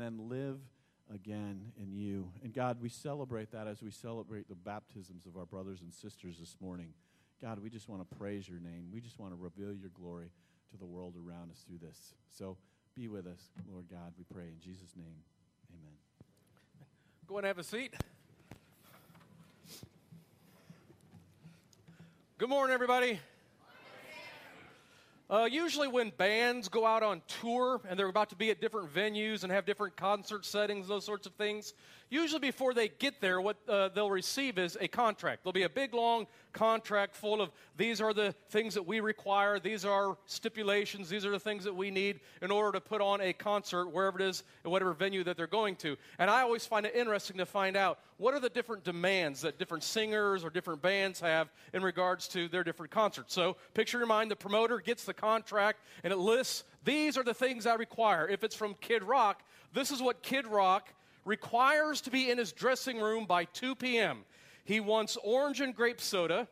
and then live again in you. And God, we celebrate that as we celebrate the baptisms of our brothers and sisters this morning. God, we just want to praise your name. We just want to reveal your glory to the world around us through this. So be with us, Lord God, we pray in Jesus' name. Amen. Go and have a seat. Good morning, everybody. Uh, usually, when bands go out on tour and they're about to be at different venues and have different concert settings, those sorts of things, usually before they get there, what uh, they'll receive is a contract. There'll be a big, long contract full of these are the things that we require, these are stipulations, these are the things that we need in order to put on a concert wherever it is, in whatever venue that they're going to. And I always find it interesting to find out what are the different demands that different singers or different bands have in regards to their different concerts. So, picture in your mind the promoter gets the contract and it lists these are the things I require. If it's from Kid Rock, this is what Kid Rock requires to be in his dressing room by 2 p.m. He wants orange and grape soda,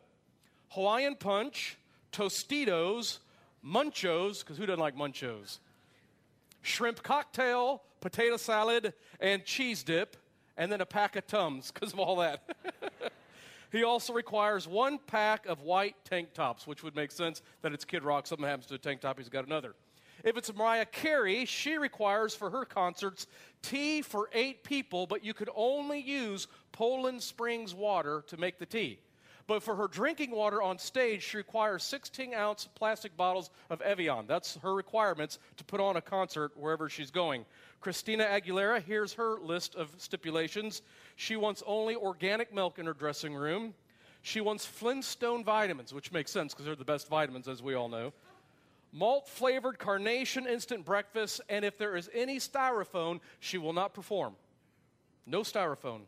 Hawaiian punch, Tostitos, Munchos, because who doesn't like Munchos? Shrimp cocktail, potato salad, and cheese dip, and then a pack of Tums because of all that. he also requires one pack of white tank tops, which would make sense that it's Kid Rock. Something happens to a tank top, he's got another. If it's Mariah Carey, she requires for her concerts tea for eight people, but you could only use Poland Springs water to make the tea. But for her drinking water on stage, she requires 16 ounce plastic bottles of Evian. That's her requirements to put on a concert wherever she's going. Christina Aguilera, here's her list of stipulations. She wants only organic milk in her dressing room. She wants Flintstone vitamins, which makes sense because they're the best vitamins, as we all know malt flavored carnation instant breakfast, and if there is any styrofoam, she will not perform. No styrofoam.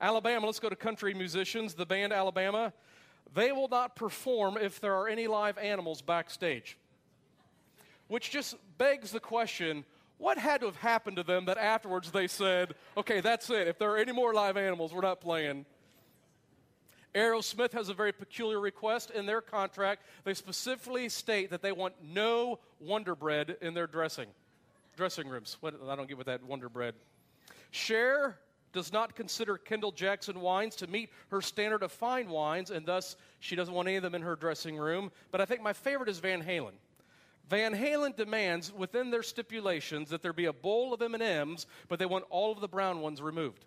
Alabama, let's go to country musicians, the band Alabama. They will not perform if there are any live animals backstage. Which just begs the question what had to have happened to them that afterwards they said, okay, that's it. If there are any more live animals, we're not playing. Aerosmith has a very peculiar request in their contract. They specifically state that they want no Wonder Bread in their dressing dressing rooms. What, I don't get with that Wonder Bread. Cher does not consider Kendall Jackson wines to meet her standard of fine wines, and thus she doesn't want any of them in her dressing room. But I think my favorite is Van Halen. Van Halen demands within their stipulations that there be a bowl of M&Ms, but they want all of the brown ones removed.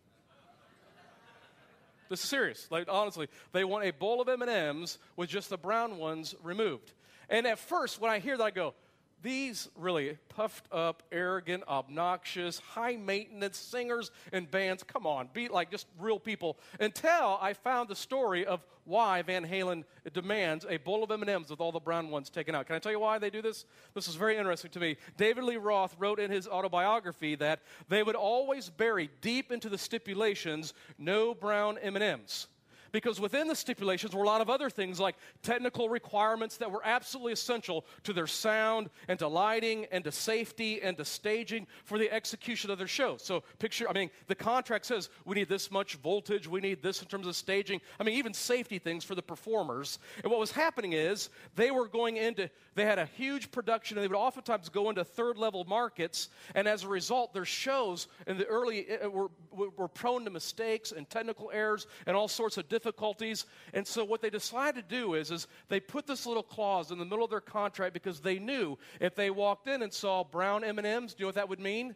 This is serious. Like honestly, they want a bowl of M&Ms with just the brown ones removed. And at first, when I hear that, I go, these really puffed up, arrogant, obnoxious, high maintenance singers and bands, come on, be like just real people. Until I found the story of why Van Halen demands a bowl of M&Ms with all the brown ones taken out. Can I tell you why they do this? This is very interesting to me. David Lee Roth wrote in his autobiography that they would always bury deep into the stipulations no brown M&Ms because within the stipulations were a lot of other things like technical requirements that were absolutely essential to their sound and to lighting and to safety and to staging for the execution of their show. So, picture, I mean, the contract says we need this much voltage, we need this in terms of staging. I mean, even safety things for the performers. And what was happening is they were going into, they had a huge production and they would oftentimes go into third level markets. And as a result, their shows in the early eh, eh, were, were prone to mistakes and technical errors and all sorts of difficulties. And so what they decided to do is, is they put this little clause in the middle of their contract because they knew if they walked in and saw brown M&Ms, do you know what that would mean?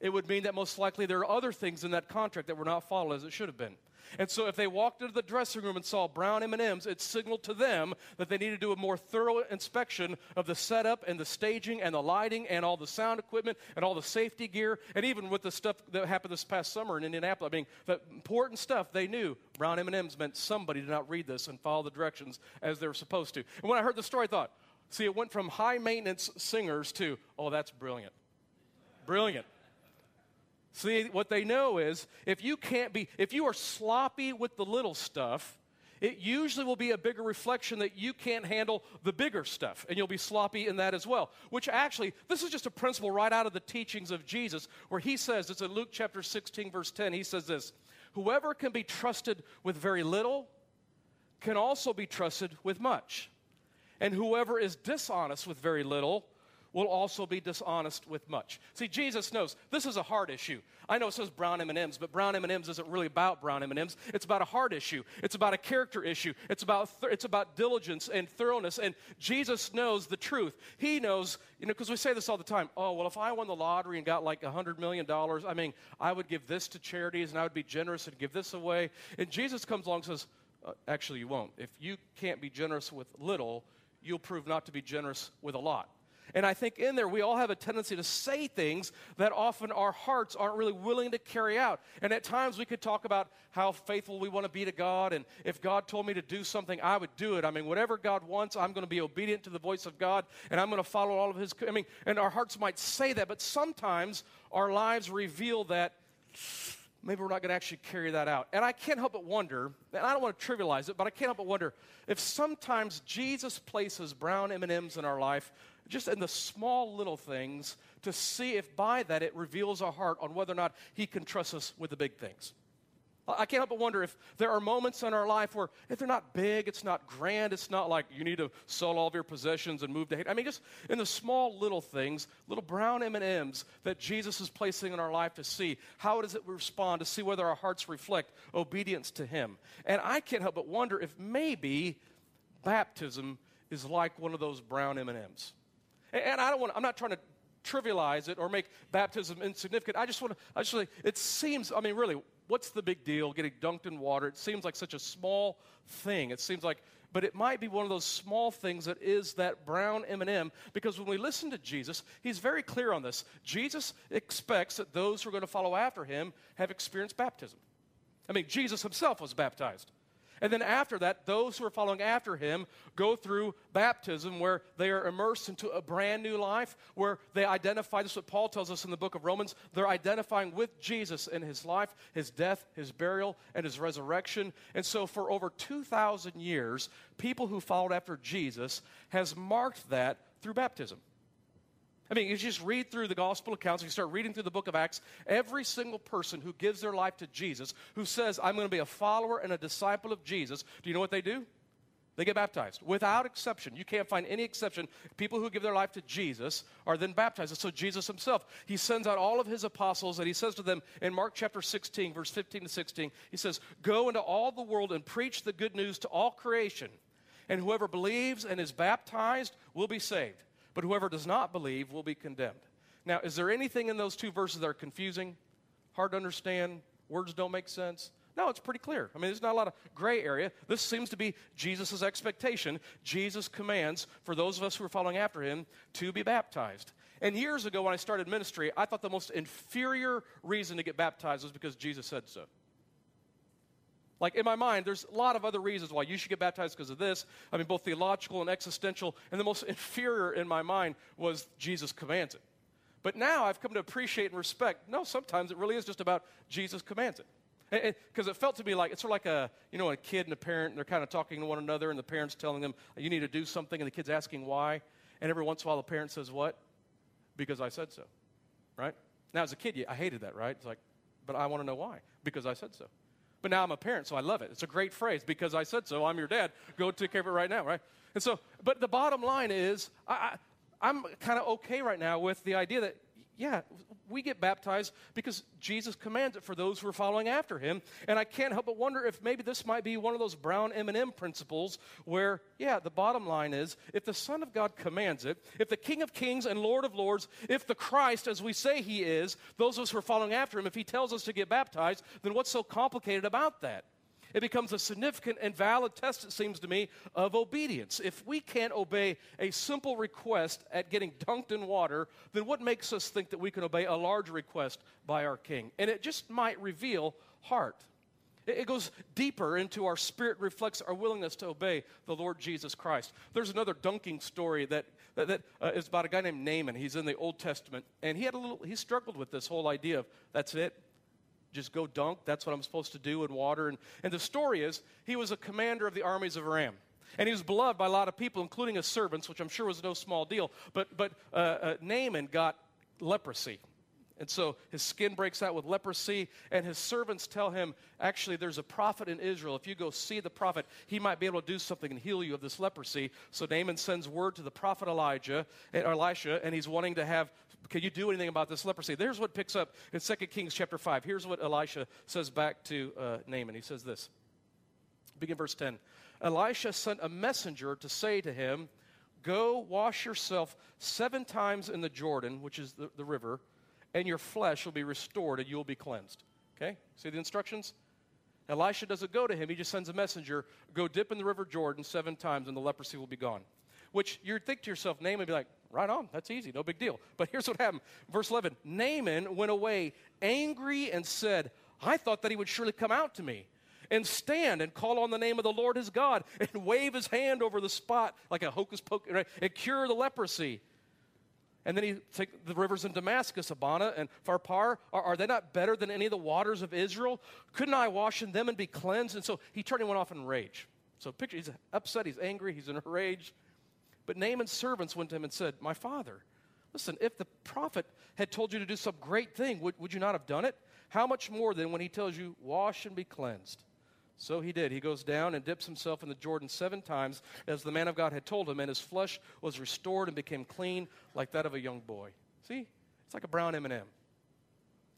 It would mean that most likely there are other things in that contract that were not followed as it should have been. And so if they walked into the dressing room and saw brown M&Ms, it signaled to them that they needed to do a more thorough inspection of the setup and the staging and the lighting and all the sound equipment and all the safety gear and even with the stuff that happened this past summer in Indianapolis. I mean, the important stuff they knew brown M&Ms meant somebody did not read this and follow the directions as they were supposed to. And when I heard the story, I thought, see, it went from high maintenance singers to, oh, that's brilliant. Brilliant. See, what they know is if you can't be, if you are sloppy with the little stuff, it usually will be a bigger reflection that you can't handle the bigger stuff, and you'll be sloppy in that as well. Which actually, this is just a principle right out of the teachings of Jesus, where he says, it's in Luke chapter 16, verse 10, he says this Whoever can be trusted with very little can also be trusted with much. And whoever is dishonest with very little will also be dishonest with much. See, Jesus knows this is a hard issue. I know it says brown M&Ms, but brown M&Ms isn't really about brown M&Ms. It's about a hard issue. It's about a character issue. It's about th- it's about diligence and thoroughness. And Jesus knows the truth. He knows, you know, because we say this all the time. Oh, well, if I won the lottery and got like a hundred million dollars, I mean, I would give this to charities and I would be generous and give this away. And Jesus comes along and says, uh, actually, you won't. If you can't be generous with little, you'll prove not to be generous with a lot. And I think in there, we all have a tendency to say things that often our hearts aren't really willing to carry out. And at times, we could talk about how faithful we want to be to God. And if God told me to do something, I would do it. I mean, whatever God wants, I'm going to be obedient to the voice of God and I'm going to follow all of His. I mean, and our hearts might say that, but sometimes our lives reveal that maybe we're not going to actually carry that out. And I can't help but wonder, and I don't want to trivialize it, but I can't help but wonder if sometimes Jesus places brown M&Ms in our life just in the small little things to see if by that it reveals our heart on whether or not he can trust us with the big things. I can't help but wonder if there are moments in our life where, if they're not big, it's not grand, it's not like you need to sell all of your possessions and move to Haiti. I mean, just in the small little things, little brown M and M's that Jesus is placing in our life to see how does it respond, to see whether our hearts reflect obedience to Him. And I can't help but wonder if maybe baptism is like one of those brown M and I don't want. I'm not trying to trivialize it or make baptism insignificant. I just want to. I just. It seems. I mean, really, what's the big deal getting dunked in water? It seems like such a small thing. It seems like, but it might be one of those small things that is that brown M&M because when we listen to Jesus, he's very clear on this. Jesus expects that those who are going to follow after him have experienced baptism. I mean, Jesus himself was baptized. And then after that, those who are following after him go through baptism where they are immersed into a brand new life, where they identify, this is what Paul tells us in the book of Romans, they're identifying with Jesus in his life, his death, his burial, and his resurrection. And so for over 2,000 years, people who followed after Jesus has marked that through baptism. I mean, you just read through the gospel accounts, you start reading through the book of Acts, every single person who gives their life to Jesus, who says, I'm going to be a follower and a disciple of Jesus, do you know what they do? They get baptized without exception. You can't find any exception. People who give their life to Jesus are then baptized. And so Jesus himself, he sends out all of his apostles and he says to them in Mark chapter 16, verse 15 to 16, he says, Go into all the world and preach the good news to all creation. And whoever believes and is baptized will be saved but whoever does not believe will be condemned. Now, is there anything in those two verses that are confusing, hard to understand, words don't make sense? No, it's pretty clear. I mean, there's not a lot of gray area. This seems to be Jesus' expectation. Jesus commands for those of us who are following after him to be baptized. And years ago, when I started ministry, I thought the most inferior reason to get baptized was because Jesus said so. Like in my mind, there's a lot of other reasons why you should get baptized because of this. I mean, both theological and existential. And the most inferior in my mind was Jesus commands it. But now I've come to appreciate and respect. No, sometimes it really is just about Jesus commands it. Because it felt to me like it's sort of like a you know a kid and a parent and they're kind of talking to one another and the parents telling them you need to do something and the kid's asking why and every once in a while the parent says what because I said so right now as a kid I hated that right it's like but I want to know why because I said so but now I'm a parent, so I love it. It's a great phrase because I said so. I'm your dad. Go take care of it right now, right? And so, but the bottom line is, I, I, I'm kind of okay right now with the idea that yeah, we get baptized because Jesus commands it for those who are following after him. And I can't help but wonder if maybe this might be one of those brown M&M principles where, yeah, the bottom line is if the Son of God commands it, if the King of Kings and Lord of Lords, if the Christ, as we say he is, those of us who are following after him, if he tells us to get baptized, then what's so complicated about that? It becomes a significant and valid test, it seems to me, of obedience. If we can't obey a simple request at getting dunked in water, then what makes us think that we can obey a large request by our King? And it just might reveal heart. It goes deeper into our spirit, reflects our willingness to obey the Lord Jesus Christ. There's another dunking story that, that, that uh, is about a guy named Naaman. He's in the Old Testament, and he had a little, he struggled with this whole idea of that's it, just go dunk. That's what I'm supposed to do in water. And, and the story is he was a commander of the armies of Aram. And he was beloved by a lot of people, including his servants, which I'm sure was no small deal. But, but uh, uh, Naaman got leprosy. And so his skin breaks out with leprosy, and his servants tell him, Actually, there's a prophet in Israel. If you go see the prophet, he might be able to do something and heal you of this leprosy. So Naaman sends word to the prophet Elijah, eh, Elisha, and he's wanting to have, Can you do anything about this leprosy? There's what picks up in 2 Kings chapter 5. Here's what Elisha says back to uh, Naaman. He says this. Begin verse 10. Elisha sent a messenger to say to him, Go wash yourself seven times in the Jordan, which is the, the river and your flesh will be restored and you'll be cleansed. Okay? See the instructions? Elisha doesn't go to him, he just sends a messenger go dip in the river Jordan seven times and the leprosy will be gone. Which you'd think to yourself, Naaman be like, right on, that's easy, no big deal. But here's what happened. Verse 11 Naaman went away angry and said, I thought that he would surely come out to me and stand and call on the name of the Lord his God and wave his hand over the spot like a hocus pocus right, and cure the leprosy. And then he take the rivers in Damascus, Abana and Pharpar. Are, are, they not better than any of the waters of Israel? Couldn't I wash in them and be cleansed? And so he turned and went off in rage. So picture, he's upset, he's angry, he's in a rage. But Naaman's servants went to him and said, My father, listen, if the prophet had told you to do some great thing, would, would you not have done it? How much more than when he tells you, Wash and be cleansed? So he did. He goes down and dips himself in the Jordan seven times, as the man of God had told him, and his flesh was restored and became clean like that of a young boy. See? It's like a brown M&M.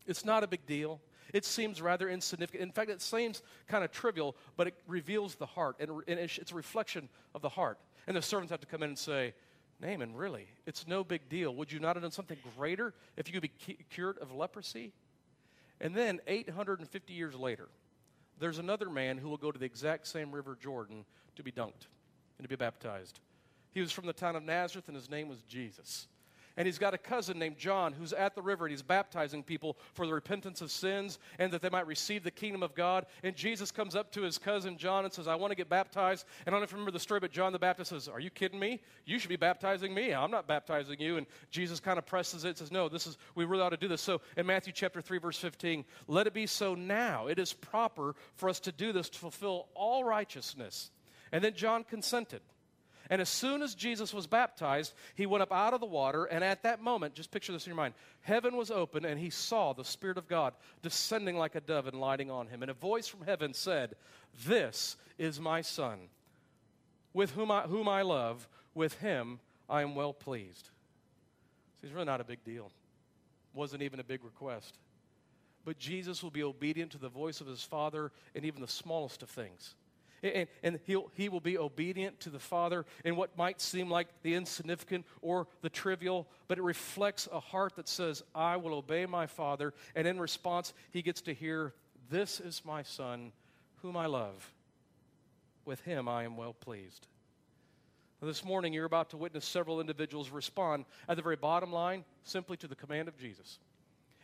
It's not a big deal. It seems rather insignificant. In fact, it seems kind of trivial, but it reveals the heart, and it's a reflection of the heart. And the servants have to come in and say, Naaman, really, it's no big deal. Would you not have done something greater if you could be cured of leprosy? And then, 850 years later, there's another man who will go to the exact same river Jordan to be dunked and to be baptized. He was from the town of Nazareth, and his name was Jesus. And he's got a cousin named John who's at the river and he's baptizing people for the repentance of sins and that they might receive the kingdom of God. And Jesus comes up to his cousin John and says, I want to get baptized. And I don't know if you remember the story, but John the Baptist says, Are you kidding me? You should be baptizing me. I'm not baptizing you. And Jesus kind of presses it and says, No, this is, we really ought to do this. So in Matthew chapter 3, verse 15, let it be so now. It is proper for us to do this to fulfill all righteousness. And then John consented. And as soon as Jesus was baptized, he went up out of the water, and at that moment, just picture this in your mind, heaven was open, and he saw the Spirit of God descending like a dove and lighting on him. And a voice from heaven said, This is my Son, with whom I, whom I love, with him I am well pleased. So it's really not a big deal. Wasn't even a big request. But Jesus will be obedient to the voice of his Father in even the smallest of things and, and he'll, he will be obedient to the Father in what might seem like the insignificant or the trivial, but it reflects a heart that says, I will obey my Father. And in response, he gets to hear, This is my Son, whom I love. With him I am well pleased. Now, this morning, you're about to witness several individuals respond at the very bottom line simply to the command of Jesus.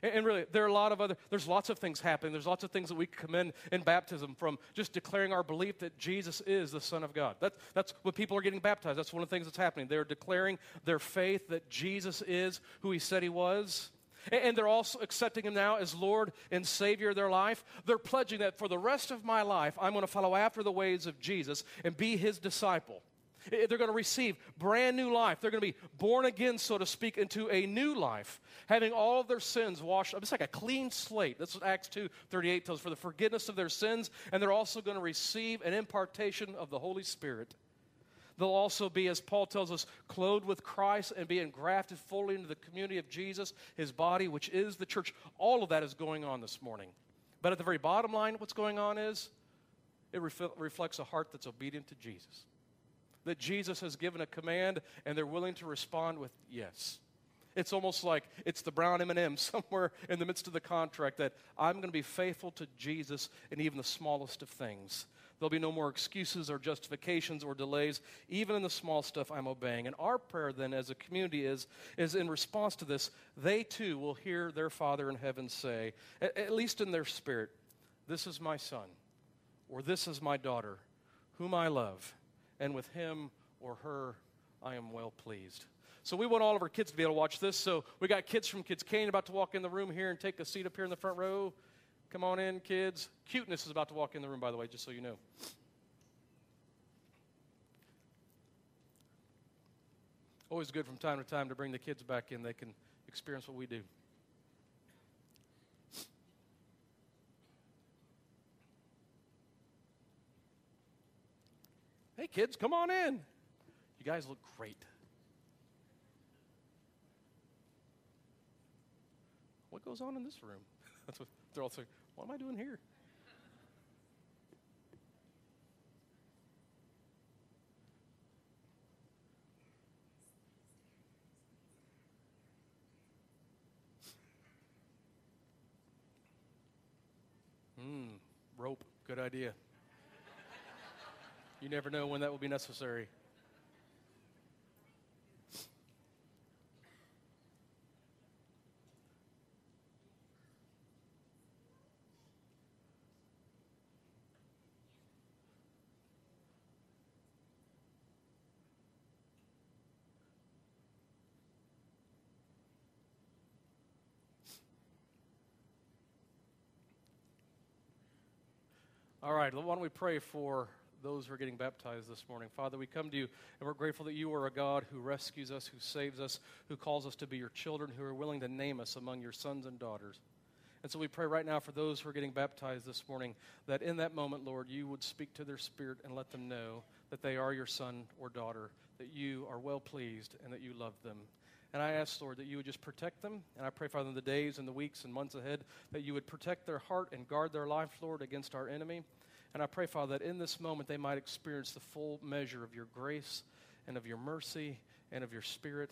And really, there are a lot of other, there's lots of things happening. There's lots of things that we commend in baptism from just declaring our belief that Jesus is the Son of God. That, that's what people are getting baptized. That's one of the things that's happening. They're declaring their faith that Jesus is who he said he was. And they're also accepting him now as Lord and Savior of their life. They're pledging that for the rest of my life, I'm going to follow after the ways of Jesus and be his disciple. Eh, they're going to receive brand new life. They're going to be born again, so to speak, into a new life, having all of their sins washed up. It's like a clean slate. That's what Acts 2 38 tells for the forgiveness of their sins. And they're also going to receive an impartation of the Holy Spirit. They'll also be, as Paul tells us, clothed with Christ and be engrafted fully into the community of Jesus, his body, which is the church. All of that is going on this morning. But at the very bottom line, what's going on is it ref- reflects a heart that's obedient to Jesus that Jesus has given a command and they're willing to respond with yes. It's almost like it's the brown M&M somewhere in the midst of the contract that I'm going to be faithful to Jesus in even the smallest of things. There'll be no more excuses or justifications or delays. Even in the small stuff, I'm obeying. And our prayer then as a community is, is in response to this, they too will hear their Father in heaven say, at, at least in their spirit, This is my son, or this is my daughter, whom I love and with him or her I am well pleased. So we want all of our kids to be able to watch this. So we got kids from Kids Kane about to walk in the room here and take a seat up here in the front row. Come on in, kids. Cuteness is about to walk in the room, by the way, just so you know. Always good from time to time to bring the kids back in. They can experience what we do. Hey, kids, come on in. You guys look great. What goes on in this room? That's what they're all saying. What am I doing here? Hmm, rope, good idea. You never know when that will be necessary. All right, why don't we pray for those who are getting baptized this morning. Father, we come to you and we're grateful that you are a God who rescues us, who saves us, who calls us to be your children, who are willing to name us among your sons and daughters. And so we pray right now for those who are getting baptized this morning that in that moment, Lord, you would speak to their spirit and let them know that they are your son or daughter, that you are well pleased and that you love them. And I ask, Lord, that you would just protect them. And I pray, Father, in the days and the weeks and months ahead, that you would protect their heart and guard their life, Lord, against our enemy. And I pray, Father, that in this moment they might experience the full measure of your grace and of your mercy and of your spirit.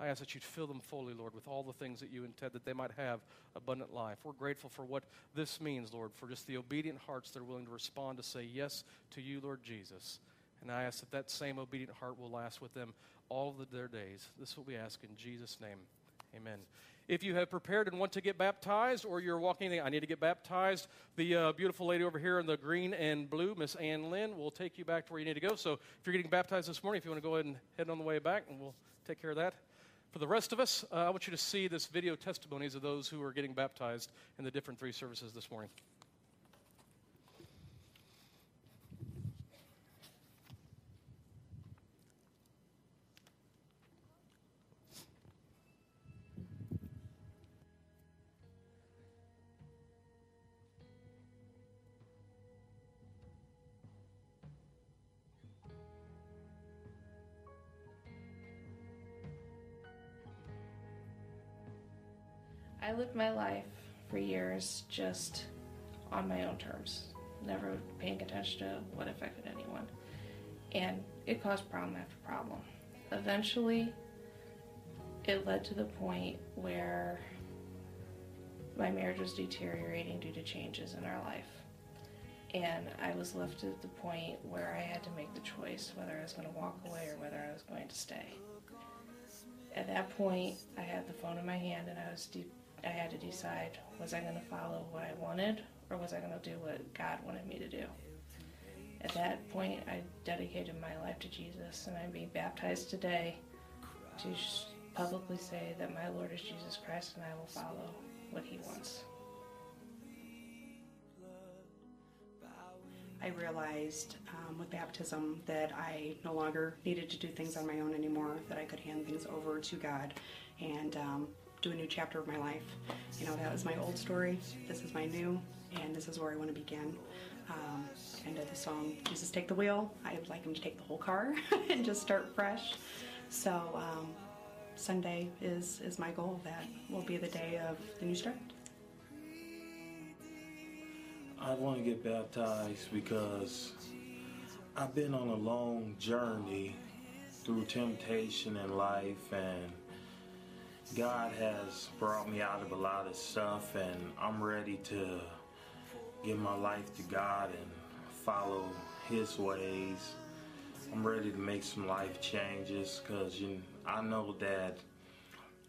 I ask that you'd fill them fully, Lord, with all the things that you intend that they might have abundant life. We're grateful for what this means, Lord, for just the obedient hearts that are willing to respond to say yes to you, Lord Jesus. And I ask that that same obedient heart will last with them all of their days. This will we ask in Jesus' name. Amen. If you have prepared and want to get baptized, or you're walking, in I need to get baptized, the uh, beautiful lady over here in the green and blue, Miss Ann Lynn, will take you back to where you need to go. So if you're getting baptized this morning, if you want to go ahead and head on the way back, and we'll take care of that. For the rest of us, uh, I want you to see this video testimonies of those who are getting baptized in the different three services this morning. Lived my life for years just on my own terms, never paying attention to what affected anyone. And it caused problem after problem. Eventually, it led to the point where my marriage was deteriorating due to changes in our life. And I was left at the point where I had to make the choice whether I was going to walk away or whether I was going to stay. At that point, I had the phone in my hand and I was deep I had to decide was I going to follow what I wanted or was I going to do what God wanted me to do. At that point, I dedicated my life to Jesus, and I'm being baptized today to publicly say that my Lord is Jesus Christ and I will follow what He wants. I realized um, with baptism that I no longer needed to do things on my own anymore, that I could hand things over to God. And um, do a new chapter of my life. You know, that was my old story. This is my new, and this is where I want to begin. Um, end of the song, Jesus Take the Wheel. I would like him to take the whole car and just start fresh. So um, Sunday is, is my goal. That will be the day of the new start. I want to get baptized because I've been on a long journey through temptation in life and God has brought me out of a lot of stuff, and I'm ready to give my life to God and follow His ways. I'm ready to make some life changes because you know, I know that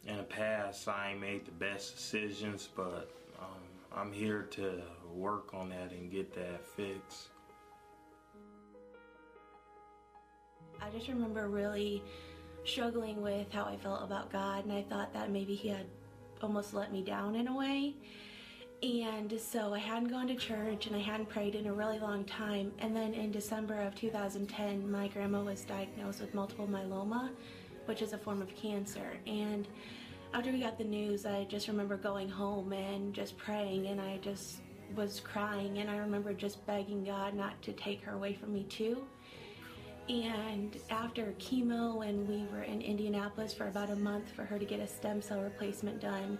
in the past I ain't made the best decisions, but um, I'm here to work on that and get that fixed. I just remember really struggling with how I felt about God, and I thought that maybe He had almost let me down in a way. And so I hadn't gone to church and I hadn't prayed in a really long time. And then in December of 2010, my grandma was diagnosed with multiple myeloma, which is a form of cancer. And after we got the news, I just remember going home and just praying, and I just was crying. And I remember just begging God not to take her away from me, too. And after chemo, when we were in Indianapolis for about a month for her to get a stem cell replacement done,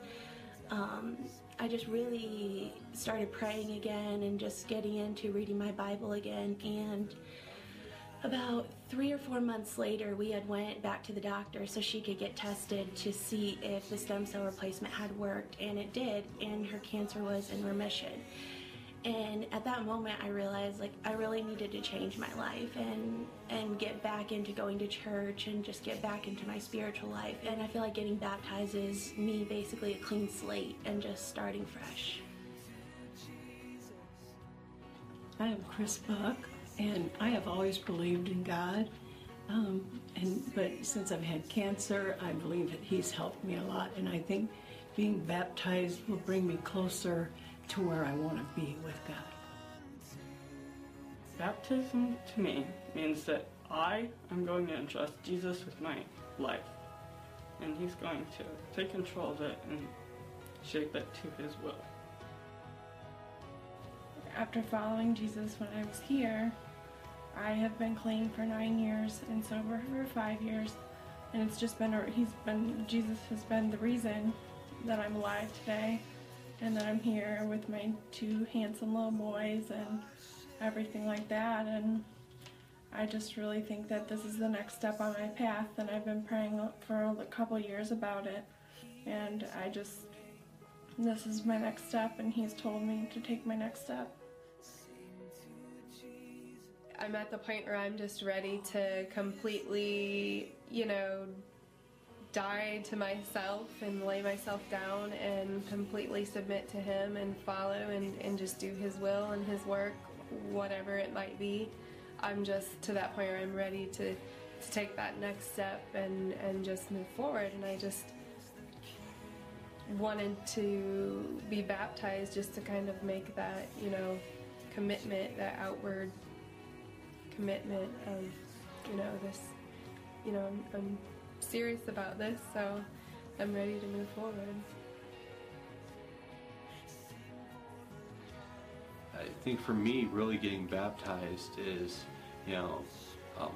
um, I just really started praying again and just getting into reading my Bible again. And about three or four months later, we had went back to the doctor so she could get tested to see if the stem cell replacement had worked, and it did, and her cancer was in remission. And at that moment, I realized like I really needed to change my life and and get back into going to church and just get back into my spiritual life. And I feel like getting baptized is me basically a clean slate and just starting fresh. I am Chris Buck, and I have always believed in God. Um, and but since I've had cancer, I believe that He's helped me a lot, and I think being baptized will bring me closer to where I want to be with God. Baptism to me means that I am going to entrust Jesus with my life, and He's going to take control of it and shape it to His will. After following Jesus when I was here, I have been clean for nine years and sober for five years, and it's just been a, he's been Jesus has been the reason that I'm alive today, and then I'm here with my two handsome little boys and everything like that, and I just really think that this is the next step on my path, and I've been praying for a couple years about it, and I just this is my next step, and he's told me to take my next step. I'm at the point where I'm just ready to completely, you know, die to myself and lay myself down and completely submit to Him and follow and, and just do His will and His work, whatever it might be. I'm just to that point where I'm ready to, to take that next step and, and just move forward. And I just wanted to be baptized just to kind of make that, you know, commitment, that outward commitment of, you know, this, you know, I'm, I'm serious about this, so I'm ready to move forward. I think for me, really getting baptized is, you know, um,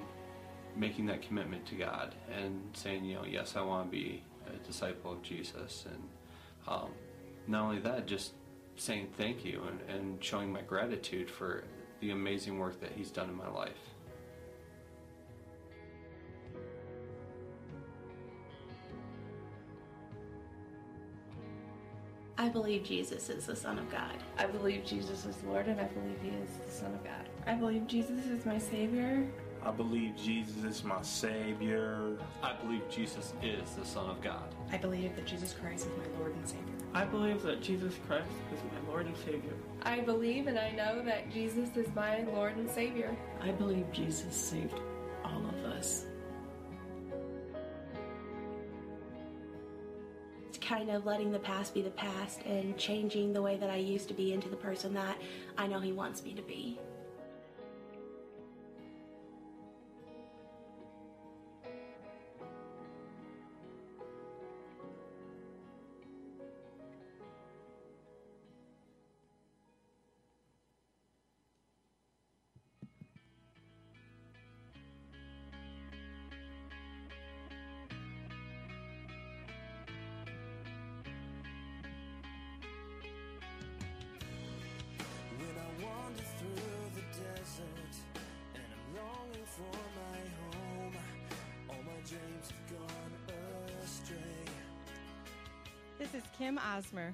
making that commitment to God and saying, you know, yes, I want to be a disciple of Jesus. And um, not only that, just saying thank you and, and showing my gratitude for the amazing work that He's done in my life. I believe Jesus is the Son of God. I believe Jesus is Lord, and I believe He is the Son of God. I believe Jesus is my Savior. I believe Jesus is my Savior. I believe Jesus is the Son of God. I believe that Jesus Christ is my Lord and Savior. I believe that Jesus Christ is my Lord and Savior. I believe and I know that Jesus is my Lord and Savior. I believe Jesus saved all of us. Kind of letting the past be the past and changing the way that I used to be into the person that I know He wants me to be. This is Kim Osmer.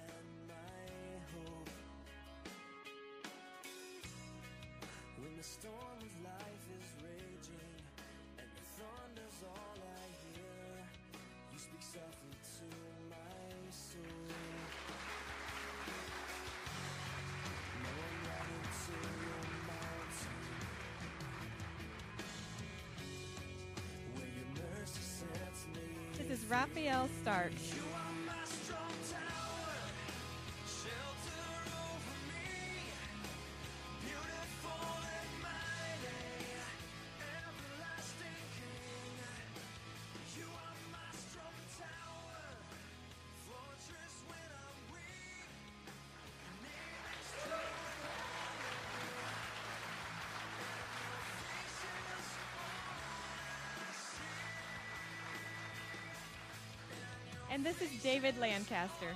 Michelle And this is David Lancaster.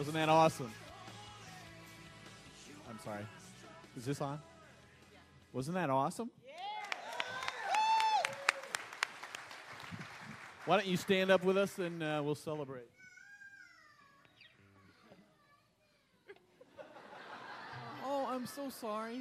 Wasn't that awesome? I'm sorry. Is this on? Wasn't that awesome? Why don't you stand up with us and uh, we'll celebrate? oh, I'm so sorry.